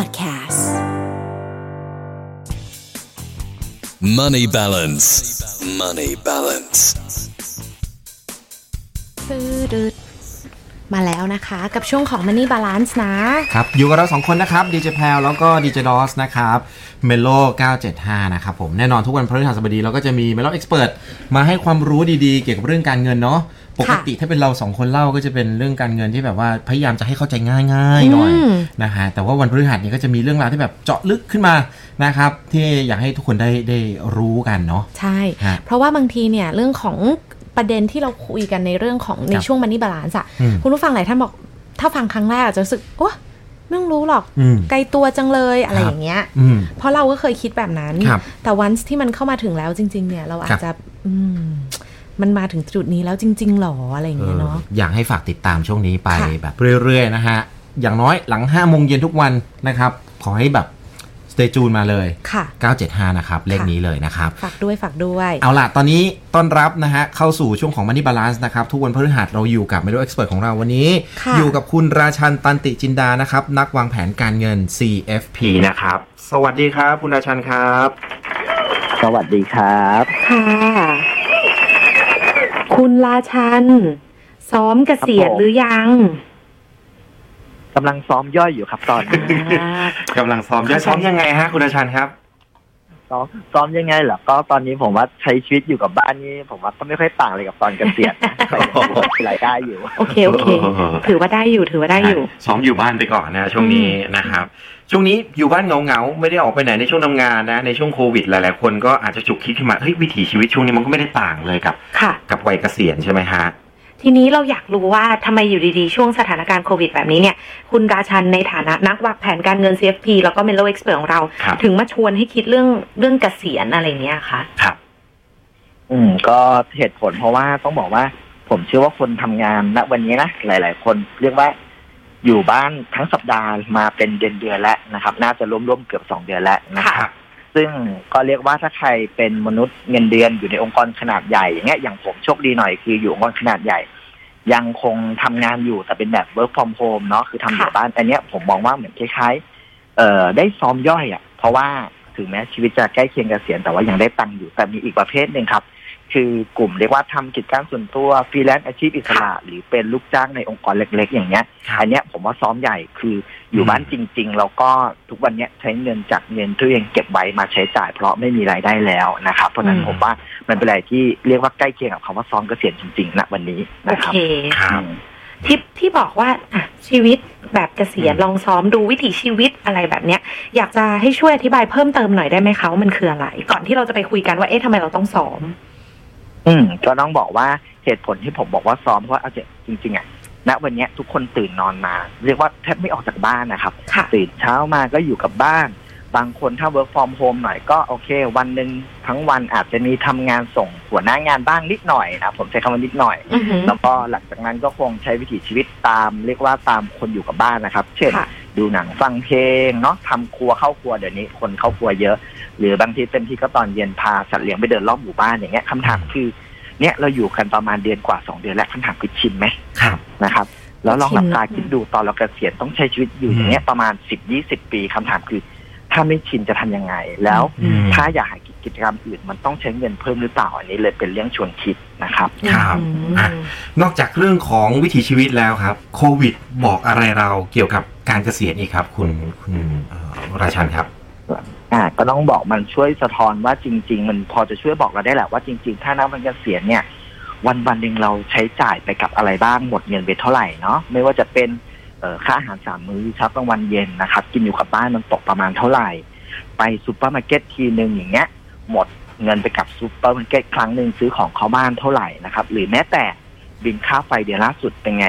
Podcast Money balance. Money balance. ตืดๆมาแล้วนะคะกับช่วงของ Money Balance นะครับ อยู่กับเราสองคนนะครับดีเจแพรวแล้วก็ดีเจดอสนะครับ Mellow 975 นะครับผม แน่นอนทุกวันพฤหัสบดีเราก็จะมี Mellow Expert มาให้ความรู้ดีๆ เกี่ยวกับเรื่องการเงินเนาะ ปกติถ้าเป็นเราสองคนเล่าก็จะเป็นเรื่องการเงินที่แบบว่าพยายามจะให้เข้าใจง่ายๆหน่อยอืมนะฮะแต่ว่าวันพฤหัสนี้ก็จะมีเรื่องราวที่แบบเจาะลึกขึ้นมานะครับ ที่อยากให้ทุกคนได้ได้รู้กันเนาะใช่ฮะเพราะว่าบางทีเนี่ยเรื่องของประเด็นที่เราคุยกันในเรื่องของในครับช่วง Money Balance อะอืมคุณผู้ฟังหลายท่านบอกถ้าฟังครั้งแรกอาจจะรู้สึกโอ้ไม่ต้องรู้หรอกอืมไกลตัวจังเลยอะไรครับอย่างเงี้ยอืมเพราะเราก็เคยคิดแบบนั้นครับแต่วันที่มันเข้ามาถึงแล้วจริง ๆ เนี่ยเราอาครัจบจะอื มมันมาถึงจุดนี้แล้วจริง ๆหรออะไรอย่างเงี้ยเนาะเอออยากให้ฝากติดตามช่วงนี้ไปค่ะแบบเรื่อยๆนะฮะ อย่างน้อยหลัง5โมงเย็นทุกวันนะครับ ขอให้แบบสเตจูนมาเลยค่ะ 975 นะครับ เลขนี้เลยนะครับ ฝากด้วยฝากด้วย เอาล่ะ ตอนนี้ต้อนรับนะฮะ เข้าสู่ช่วงของ Money Balance นะครับ ทุกวันพฤหัสเราอยู่กับ Melo Expert ของเราวันนี้ค่ะอยู่กับคุณราชันตันติจินดานะครับ นักวางแผนการเงิน CFP นะครับ สวัสดีครับ คุณราชันครับ สวัสดีครับ ค่ะ คุณราชัน ซ้อมเกษียณครับผมหรือยังกำลังซ้อมย่อยอยู่ครับตอนนี้กำลังซ้อมจะซ้อมยังไงฮะ คุณราชันครับซ้อมซ้อมยังไงเหรอก็ตอนนี้ผมว่าใช้ชีวิตอยู่กับบ้านนี้ผมว่าก็ไม่ค่อยต่างเลยกับตอนเกษียณนะแต่ยังมีรายได้อยู่ โอเคโอเค ถือว่าได้อยู่ถือว่าได้อยู่ ซ้อมอยู่บ้านไปก่อนนะช่วงนี้นะครับ ช่วงนี้อยู่บ้านเงาๆไม่ได้ออกไปไหนในช่วงทำงานนะ ในช่วงโควิด หลายๆคนก็อาจจะฉุกคิดขึ้นมาเฮ้ยวิถีชีวิตช่วงนี้มันก็ไม่ได้ต่างเลยกับค่ะกับวัยเกษียณใช่ไหมฮะทีนี้เราอยากรู้ว่าทำไมอยู่ดีๆ ช่วงสถานการณ์โควิดแบบนี้เนี่ย คุณราชันในฐานะนักวางแผนการเงิน CFP แล้วก็ Melo Expert ของเราครับถึงมาชวนให้คิดเรื่องเรื่องเกษียณอะไรเนี้ยค่ะครับ อืม ก็เหตุผลเพราะว่าต้องบอกว่า ผมเชื่อว่าคนทำงานณวันนี้นะหลาย ๆ คนเรียกว่า อยู่บ้านทั้งสัปดาห์มาเป็นเดือนเดือนๆแล้วนะครับ น่าจะร่วมๆเกือบสองเดือนแล้วนะครับซึ่งก็เรียกว่าถ้าใครเป็นมนุษย์เงินเดือนอยู่ในองค์กรขนาดใหญ่อย่างเงี้ยอย่างผมโชคดีหน่อยคืออยู่องค์กรขนาดใหญ่ ยังคงทำงานอยู่แต่เป็นแบบ work from home เนาะคือทำอยู่กับบ้านอันเนี้ยผมมองว่าเหมือนคล้ายๆเอ่อได้ซ้อมย่อยอะ่ะ เพราะว่าถึงแม้ชีวิตจะใกล้เคียงเกษียณแต่ว่ายังได้ตังค์อยู่แต่มีอีกประเภทหนึ่งครับ คือกลุ่มเรียกว่าทำกิจการส่วนตัวฟรีแลนซ์อาชีพอิสระ หรือเป็นลูกจ้างในองค์กรเล็ก ๆ อย่างเงี้ยครับอันเนี้ยผมว่าซ้อมใหญ่คืออยู่อืมบ้านจริง ๆ แล้วก็ทุกวันเนี้ยใช้เงินจากเงินที่ตัวเองเก็บไว้มาใช้จ่ายเพราะไม่มีรายได้แล้วนะครับ เพราะฉะนั้นอืมผมว่ามันเป็นอะไรที่เรียกว่าใกล้เคียงกับคำว่าซ้อมเกษียณจริงๆณวันนี้โอนะครับเคครับอืมที่ที่บอกว่าอะชีวิตแบบเกษียณอืมลองซ้อมดูวิถีชีวิตอะไรแบบเนี้ย อยากจะให้ช่วยอธิบายเพิ่มเติมหน่อยได้ไหมคะว่ามันคืออะไร ก่อนที่เราจะไปคุยกันว่าเอ๊ะทำไมเราต้องซ้อม อืมก็ต้องบอกว่าเหตุผลที่ผมบอกว่าซ้อมเพราะว่าเอาจริงๆอะณวันเนี้ยทุกคนตื่นนอนมา เรียกว่าแทบไม่ออกจากบ้านนะครับค่ะตื่นเช้ามาก็อยู่กับบ้าน บางคนถ้า work from home หน่อยก็โอเค วันหนึ่งทั้งวันอาจจะมีทำงานส่งหัวหน้างานบ้างนิดหน่อยนะผมใช้คำว่านิดหน่อยอือหือแล้วก็หลังจากนั้นก็คงใช้วิถีชีวิตตาม เรียกว่าตามคนอยู่กับบ้านนะครับ เช่นค่ะ ดูหนังฟังเพลงเนาะทำครัวเข้าครัวเดี๋ยวนี้คนเข้าครัวเยอะ หรือบางทีเต็มที่ก็ตอนเย็นพาสัตว์เลี้ยงไปเดินรอบหมู่บ้านอย่างเงี้ยคำถามคือเนี่ยเราอยู่กันประมาณเดือนกว่าสองเดือนแล้วคำถามคือชินไหมครับนะครับ แล้วลองหลับตาชินคิดดูตอนเราเกษียณต้องใช้ชีวิตอยู่อย่างเงี้ยประมาณสิบยี่สิบปีคำถามคือ ถ้าไม่ชินจะทำยังไงแล้วอืมถ้าอยากหากิ จกรรมอื่นมันต้องใช้เงินเพิ่มหรือเปล่าอันนี้เลยเป็นเรื่องชวนคิดนะครับครับอืมอะนอกจากเรื่องของวิถีชีวิตแล้วครับโควิดบอกอะไรเราเกี่ยวกับการเกษียณอีกครับ คุณคุณเอ่อราชันครับอ่าก็ต้องบอกมันช่วยสะท้อนว่าจริง ๆ มันพอจะช่วยบอกเราได้แหละว่าจริง ๆ ถ้านับวันเกษียณเนี่ย วันวันหนึ่งเราใช้จ่ายไปกับอะไรบ้างหมดเงินไปเท่าไหร่เนาะไม่ว่าจะเป็นเอ่อค่าอาหารสามมื้อเช้ากลางวันเย็นนะครับ กินอยู่กับบ้านมันตกประมาณเท่าไหร่ ไปซูเปอร์มาร์เก็ตทีหนึ่งอย่างเงี้ย หมดเงินไปกับซูเปอร์มาร์เก็ตครั้งหนึ่งซื้อของเข้าบ้านเท่าไหร่นะครับ หรือแม้แต่บิลค่าไฟเดือนล่าสุดเป็นไง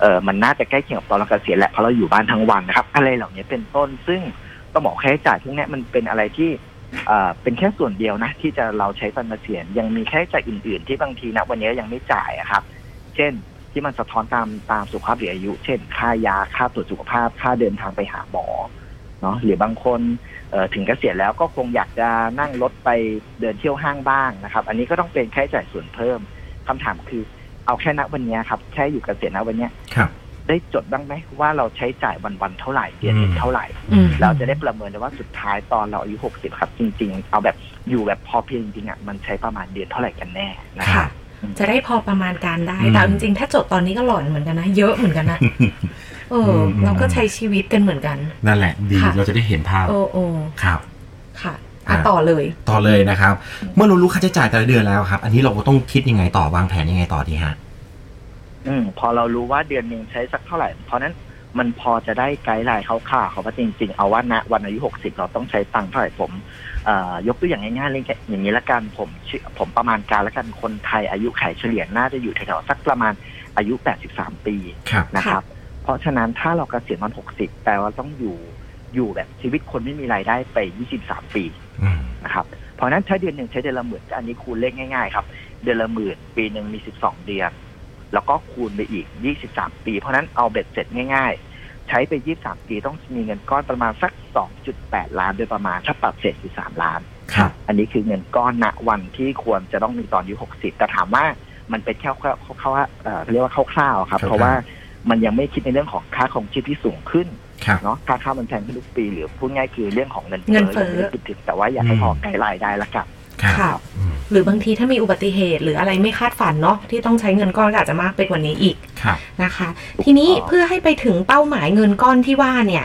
เออมันน่าจะใกล้เคียงกับตอนเราเกษียณแหละเพราะเราอยู่บ้านทั้งวันนะครับ อะไรเหล่านี้เป็นต้นซึ่งต้องบอกค่าใช้จ่ายพวกนี้มันเป็นอะไรที่เออเป็นแค่ส่วนเดียวนะ ที่จะเราใช้ตอนเกษียณยังมีค่าใช้จ่ายอื่น ๆ ที่บางทีนะวันนี้ยังไม่จ่ายอะครับ เช่นที่มันสะท้อนตามตามสุขภาพหรืออายุ เช่น ค่ายาค่าตรวจสุขภาพค่าเดินทางไปหาหมอ เนาะหรือบางคนเอ่อถึงเกษียณแล้วก็คงอยากจะนั่งรถไปเดินเที่ยวห้างบ้างนะครับ อันนี้ก็ต้องเป็นค่าใช้จ่ายส่วนเพิ่มคำถามคือเอาแค่ณวันเนี้ยครับแค่อยู่เกษียณณวันเนี้ยครับได้จดบ้างไหมว่าเราใช้จ่ายวันวันๆเท่าไหร่เดือนหนึ่งเท่าไหร่อืมเราจะได้ประเมินได้ว่าสุดท้ายตอนเราอายุหกสิบครับ จริง ๆ เอาแบบอยู่แบบพอเพียงจริงๆอะมันใช้ประมาณเดือนเท่าไหร่กันแน่นะคค่ะรับ จะได้พอประมาณการได้อืมแต่เอาจริงๆ ถ้าจดตอนนี้ก็หลอนเหมือนกันนะ เยอะเหมือนกันนะ เอออมเราก็ใช้ชีวิตกันเหมือนกัน นั่นแหละ ดีค่ะเราจะได้เห็นภาพ โอ้โอ้ครับ ค่ะอะอ่าต่อเลย ต่อเลยนะครับ เมื่อเรารู้ค่าใช้จ่ายแต่ละเดือนแล้วครับ อันนี้เราก็ต้องคิดยังไงต่อวางแผนยังไงต่อดีฮะ อืม พอเรารู้ว่าเดือนหนึ่งใช้สักเท่าไหร่ เพราะนั้น มันพอจะได้ไกด์ไลน์คร่าวๆเขาว่าจริง ๆ เอาว่าณวันอายุหกสิบเราต้องใช้ตังค์เท่าไหร่ผมเอ่อยกตัวอย่างง่ายๆเลยอย่างนี้ละกันผมเชื่อผมประมาณการละกันคนไทยอายุไขเฉลี่ยน่าจะอยู่แถวๆสักประมาณอายุ 83 ปีครับนะครับ เพราะฉะนั้นถ้าเราเกษียณวัน 60แปลว่าต้องอยู่อยู่แบบชีวิตคนไม่มีรายได้ไป 23 ปีอืมนะครับเพราะฉะนั้นใช้เดือนหนึ่งใช้เดือนละหมื่นอันนี้คูณเลขง่ายๆครับ เดือนละหมื่นปีหนึ่งมี 12 เดือน แล้วก็คูณไปอีก 23 ปี เพราะฉะนั้นเอาเบ็ดเสร็จง่ายๆ ใช้ไป23ปีต้องมีเงินก้อนประมาณสัก2.8ล้านโดยประมาณถ้าปรับเศษคือ3ล้าน ครับ อันนี้คือเงินก้อนณวันที่ควรจะต้องมีตอนอายุ60แต่ถามว่ามันเป็นแค่คร่าวๆคร่าวๆเอ่อเรียกว่าคร่าวๆครับคร่าวๆเพราะว่ามันยังไม่คิดในเรื่องของค่าครองชีพที่สูงขึ้นครับเนาะค่าข้าวมันแพงขึ้นทุกปีหรือพูดง่ายคือเรื่องของเงินเงินเฟ้อยังไม่ได้คิดถึงแต่ว่าอยากให้อืมพอ guideline ได้ละกัน ครับค่ะอืมหรือบางทีถ้ามีอุบัติเหตุ หรืออะไรไม่คาดฝันเนาะที่ต้องใช้เงินก้อนก็อาจจะมากไปกว่านี้อีกครับนะคะ ทีนี้เพื่อให้ไปถึงเป้าหมายเงินก้อนที่ว่าเนี่ย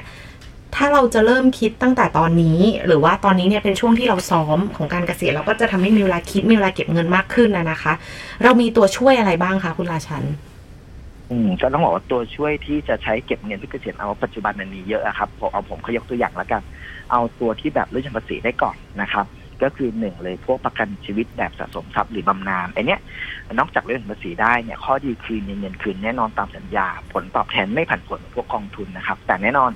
ถ้าเราจะเริ่มคิดตั้งแต่ตอนนี้ หรือว่าตอนนี้เนี่ยเป็นช่วงที่เราซ้อมของการเกษียณเราก็จะทำให้มีเวลาคิดมีเวลาเก็บเงินมากขึ้นนะนะคะ เรามีตัวช่วยอะไรบ้างคะคุณราชันอืมก็ต้องบอกว่าตัวช่วยที่จะใช้เก็บเงินเพื่อเกษียณเอาปัจจุบันมันมีเยอะอะครับผมเอาผมเขายกตัวอย่างแล้วกัน เอาตัวที่แบบลดหย่อนภาษีได้ก่อนนะครับ ก็คือหนึ่งเลยพวกประกันชีวิตแบบสะสมทรัพย์หรือบำนาญไอเนี้ยนอกจากลดหย่อนภาษีได้เนี่ยข้อดีคือมีเงินคืนแน่นอนตามสัญญา ผลตอบแทนไม่ผันผวนเหมือนพวกกองทุนนะครับ แต่แน่นอน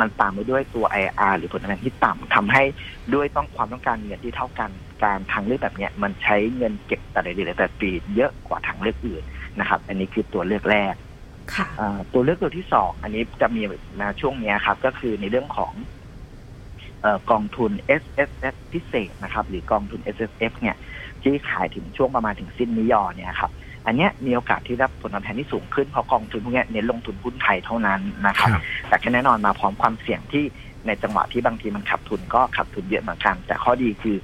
มันตามไปด้วยตัว IRR หรือผลตอบแทนที่ต่ำทำให้ด้วยต้องความต้องการเงินที่เท่ากันการทางเลือกแบบเนี้ยมันใช้เงินเก็บแต่ละเดือนแต่ปีเยอะกว่าทางเลือกอื่นนะครับ อันนี้คือตัวเลือกแรกค่ะอ่าตัวเลือกตัวที่สองอันนี้จะมีมาช่วงเนี้ยครับ ก็คือในเรื่องของเออ กองทุน S S F พิเศษนะครับ หรือกองทุน S S F เนี่ย ที่ขายถึงช่วงประมาณถึงสิ้นนิยอเนี่ยครับ อันเนี้ยมีโอกาสที่ได้ผลตอบแทนที่สูงขึ้นเพราะกองทุนพวกเนี้ยเน้นลงทุนหุ้นไทยเท่านั้นนะครับครับแต่ก็แน่นอนมาพร้อมความเสี่ยงที่ในจังหวะที่บางทีมันขับทุนก็ขับทุนเยอะเหมือนกัน แต่ข้อดีคือ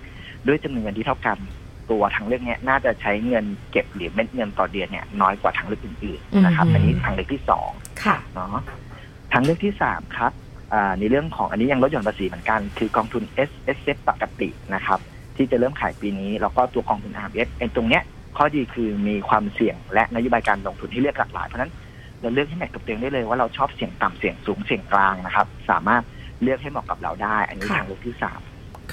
ด้วยจำนวนเงินที่เท่ากันตัวทางเลือกเนี้ยน่าจะใช้เงินเก็บหรือเม็ดเงินต่อเดือนเนี่ยน้อยกว่าทางเลือกอื่นๆนะครับอืมอันนี้ทางเลือกที่สองค่ะเนาะทางเลือกที่สามครับอ่า ในเรื่องของอันนี้ยังลดหย่อนภาษีเหมือนกัน คือกองทุน S S F ปกตินะครับ ที่จะเริ่มขายปีนี้ แล้วก็ตัวกองทุน R S ไอ้ตรงเนี้ยข้อดีคือมีความเสี่ยงและนโยบายการลงทุนที่เลือกหลากหลาย เพราะฉะนั้นเราเลือกให้แมทกับตัวเองได้เลยว่าเราชอบเสี่ยงต่ำเสี่ยงสูงเสี่ยงกลางนะครับ สามารถเลือกให้เหมาะกับเราได้ อันนี้ค่ะทางเลือกที่สาม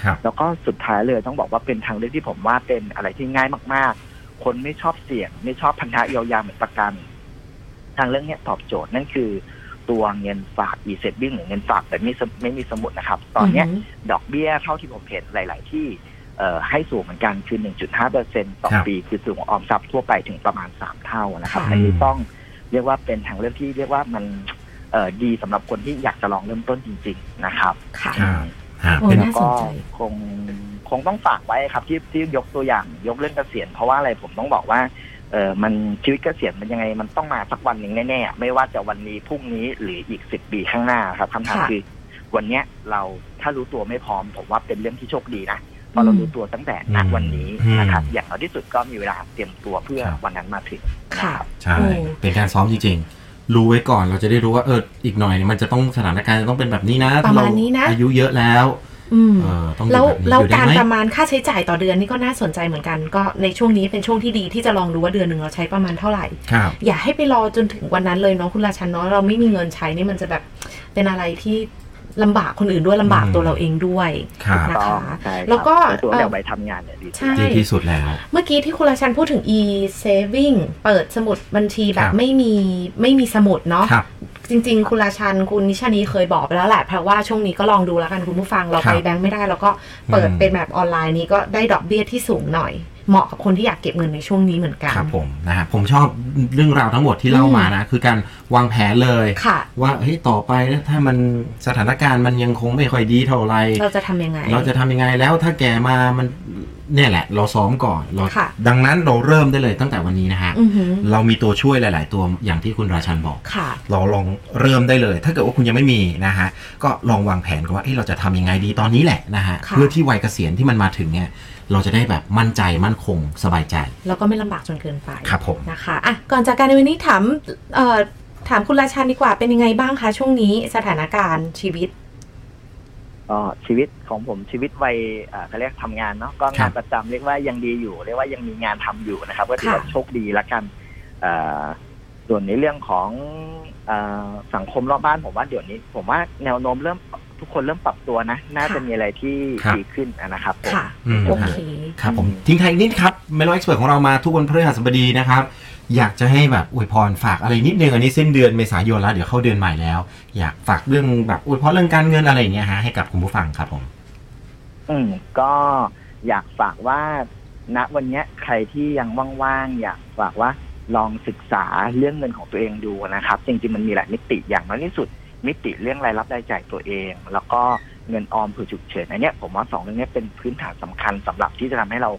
ครับแล้วก็สุดท้ายเลยต้องบอกว่าเป็นทางเลือกที่ผมว่าเป็นอะไรที่ง่ายมาก ๆ คนไม่ชอบเสี่ยง ไม่ชอบพันธะยาวๆเหมือนประกัน ทางเรื่องเนี้ยตอบโจทย์นั่นคือ ตัวเงินฝาก e saving หรือเงินฝากแบบไม่สมไม่มีสมุดนะครับ ตอนเนี้ยมดอกเบี้ยเท่าที่ผมเห็นหลาย ๆ ที่เอ่อให้สูงเหมือนกันคือ 1.5เปอร์เซ็นต่อครับปี คือสูงกว่าออมทรัพย์ทั่วไปถึงประมาณ 3 เท่านะครับค่ะอันนี้ต้องเรียกว่าเป็นทางเลือกที่เรียกว่ามันเอ่อดีสำหรับคนที่อยากจะลองเริ่มต้นจริง ๆ นะครับค่ะครับฮะโอ้เป็นน่าสนก็ใจคงคงต้องฝากไว้ครับที่ที่ยกตัวอย่างยกเรื่องเกษียณเพราะว่าอะไรผมต้องบอกว่า เออมันชีวิตเกษียณมันยังไง มันต้องมาสักวันหนึ่งแน่ๆไม่ว่าจะวันนี้พรุ่งนี้หรืออีกสิบปีข้างหน้าครับคำถามค่ะคือวันเนี้ยเราถ้ารู้ตัวไม่พร้อม ผมว่าเป็นเรื่องที่โชคดีนะเพราะเรารู้ตัวตั้งแต่ณวันนี้นะครับอย่างน้อยที่สุดก็มีเวลาเตรียมตัวเพื่อวันนั้นมาถึงนะค่ะครับใช่โอ้เป็นการซ้อมจริงๆ รู้ไว้ก่อนเราจะได้รู้ว่าเอออีกหน่อยเนี่ยมันจะต้องสถานการณ์จะต้องเป็นแบบนี้นะประมาณนี้นะเอายุเยอะแล้ว อืมเออต้องอยู่แล้วแบบนี้แล้วอยู่ได้การไหมประมาณค่าใช้จ่ายต่อเดือนนี่ก็น่าสนใจเหมือนกัน ก็ในช่วงนี้เป็นช่วงที่ดีที่จะลองดูว่าเดือนหนึ่งเราใช้ประมาณเท่าไหร่ครับอย่าให้ไปรอจนถึงวันนั้นเลยเนาะคุณราชันเนาะเราไม่มีเงินใช้นี่มันจะแบบเป็นอะไรที่ลำบากคนอื่นด้วยลำบากอืมตัวเราเองด้วยครับนะต้อคะงใช่ครับแล้วก็ตัวเอ่อเดี๋ยวไปทำงานเนี่ยดีที่สุดใช่ดีที่สุดแล้ว เมื่อกี้ที่คุณราชันพูดถึง e saving เปิดสมุดบัญชีแบครับบไม่มีไม่มีสมุดเนาะครับ จริง ๆ คุณราชันคุณนิชานีเคยบอกไปแล้วแหละเพราะว่าช่วงนี้ก็ลองดูแล้วกันคุณผู้ฟังเราครับไปแบงค์ไม่ได้เราก็เปิดอืมเป็นแบบออนไลน์นี้ก็ได้ดอกเบี้ยที่สูงหน่อยเหมาะกับคนที่อยากเก็บเงินในช่วงนี้เหมือนกัน ครับผมนะฮะผมชอบเรื่องราวทั้งหมดที่เล่ามานะ คือการ วางแผนเลยค่ะว่าเฮ้ยต่อไปนะถ้ามันสถานการณ์มันยังคงไม่ค่อยดีเท่าไหร่เราจะทำยังไง เราจะทำยังไงแล้วถ้าแก่มามันเนี่ยแหละ เราซ้อมก่อนเราค่ะดังนั้นเราเริ่มได้เลยตั้งแต่วันนี้นะฮะอือหือเรามีตัวช่วยหลาย ๆ ตัวอย่างที่คุณราชันบอกค่ะเราลองเริ่มได้เลย ถ้าเกิดว่าคุณยังไม่มีนะฮะก็ลองวางแผนกันว่าเอ๊ะเราจะทำยังไงดีตอนนี้แหละนะฮะค่ะเพื่อที่วัยเกษียณที่มันมาถึงเนี่ยเราจะได้แบบมั่นใจมั่นคงสบายใจ แล้วก็ไม่ลำบากจนเกินไปครับผมนะคะอะก่อนจากการในวันนี้ถามเอ่อ ถามคุณราชันดีกว่าเป็นยังไงบ้างคะช่วงนี้สถานการณ์ชีวิตก็ชีวิตของผมชีวิตวัยเอ่อเขาเรียกทำงานเนาะก็ครังาบนประจำเรียกว่ายังดีอยู่ เรียกว่ายังมีงานทำอยู่นะครับ ก็ถือว่าค่ะโชคดีละกันเอ่อส่วนในเรื่องของเออสังคมรอบบ้านผมว่าเดี๋ยวนี้ ผมว่าแนวโน้มเริ่มทุกคนเริ่มปรับตัวนะ น่าจะมีอะไรที่ครับดีขึ้นนะครับผมค่ะอืมโอเคครับผมทิ้งท้ายอีกนิดครับเมโลเอ็กซ์เพรสของเรามาทุกวันพฤหัสบดีนะครับ อยากจะให้แบบอวยพรฝากอะไรนิดนึงอันนี้สิ้นเดือนเมษายนแล้วเดี๋ยวเข้าเดือนใหม่แล้ว อยากฝากเรื่องแบบอวยพรเรื่องการเงินอะไรอย่างเงี้ยฮะให้กับคุณผู้ฟังครับผม อืมก็อยากฝากว่าณวันเนี้ยใครที่ยังว่างๆอยากฝากว่าลองศึกษาเรื่องเงินของตัวเองดูนะครับ จริงๆมันมีหลายมิติอย่างน้อยที่สุด มิติเรื่องรายรับรายจ่ายตัวเอง แล้วก็เงินออมเผื่อฉุกเฉินอันเนี้ยผมว่าสองเรื่องนี้เป็นพื้นฐานสำคัญสำหรับที่จะทำให้เรา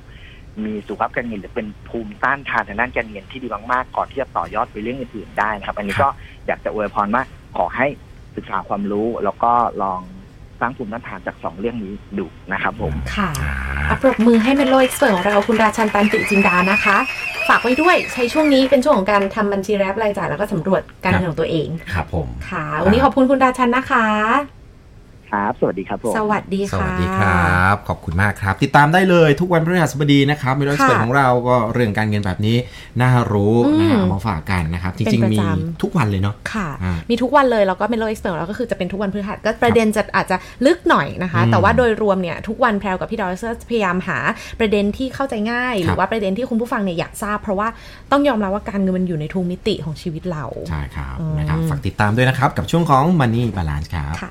มีสุขภาพการเงินหรือเป็นภูมิต้านทานทางด้านการเงินที่ดีมากๆก่อนที่จะต่อยอดไปเรื่องอื่นๆได้นะครับ อันนี้ก็อยากจะอวยพรว่าขอให้ศึกษาความรู้แล้วก็ลองสร้างภูมิต้านทานจากสองเรื่องนี้ดูนะครับผม ค่ะอ่าเอาปรบมือให้ Mellow Expert ของเราคุณราชันตันติจินดานะคะ ฝากไว้ด้วยใช้ช่วงนี้เป็นช่วงของการทำบัญชีรายรับรายจ่ายแล้วก็สำรวจการเงินของตัวเอง ครับผม ค่ะ วันนี้ขอบคุณคุณราชันนะคะ ครับ สวัสดีครับผมสวัสดีค่ะสวัสดีครับ ขอบคุณมากครับ ติดตามได้เลยทุกวันพฤหัสบดีนะครับเมโลเอ็กซ์เพรสค่ะของเราก็เรื่องการเงินแบบนี้น่ารู้นะฮะอืมเอามาฝากกันนะครับจเป็นริงประๆมีจำทุกวันเลยเนาะค่ะอ่ามีทุกวันเลยแล้วก็ Mellow Expert เราก็คือจะเป็นทุกวันพฤหัสก็ประเด็นจะอาจจะลึกหน่อยนะคะอืมแต่ว่าโดยรวมเนี่ยทุกวันแพรวกับพี่ดอลเซอร์พยายามหาประเด็นที่เข้าใจง่าย หรือว่าประเด็นที่คุณผู้ฟังเนี่ยอยากทราบ เพราะว่าต้องยอมรับว่าการเงินมันอยู่ในทุกมิติของชีวิตเราใช่ครับอืมนะครับฝากติดตามด้วยนะครับกับช่วงของ Money Balance ครับค่ะ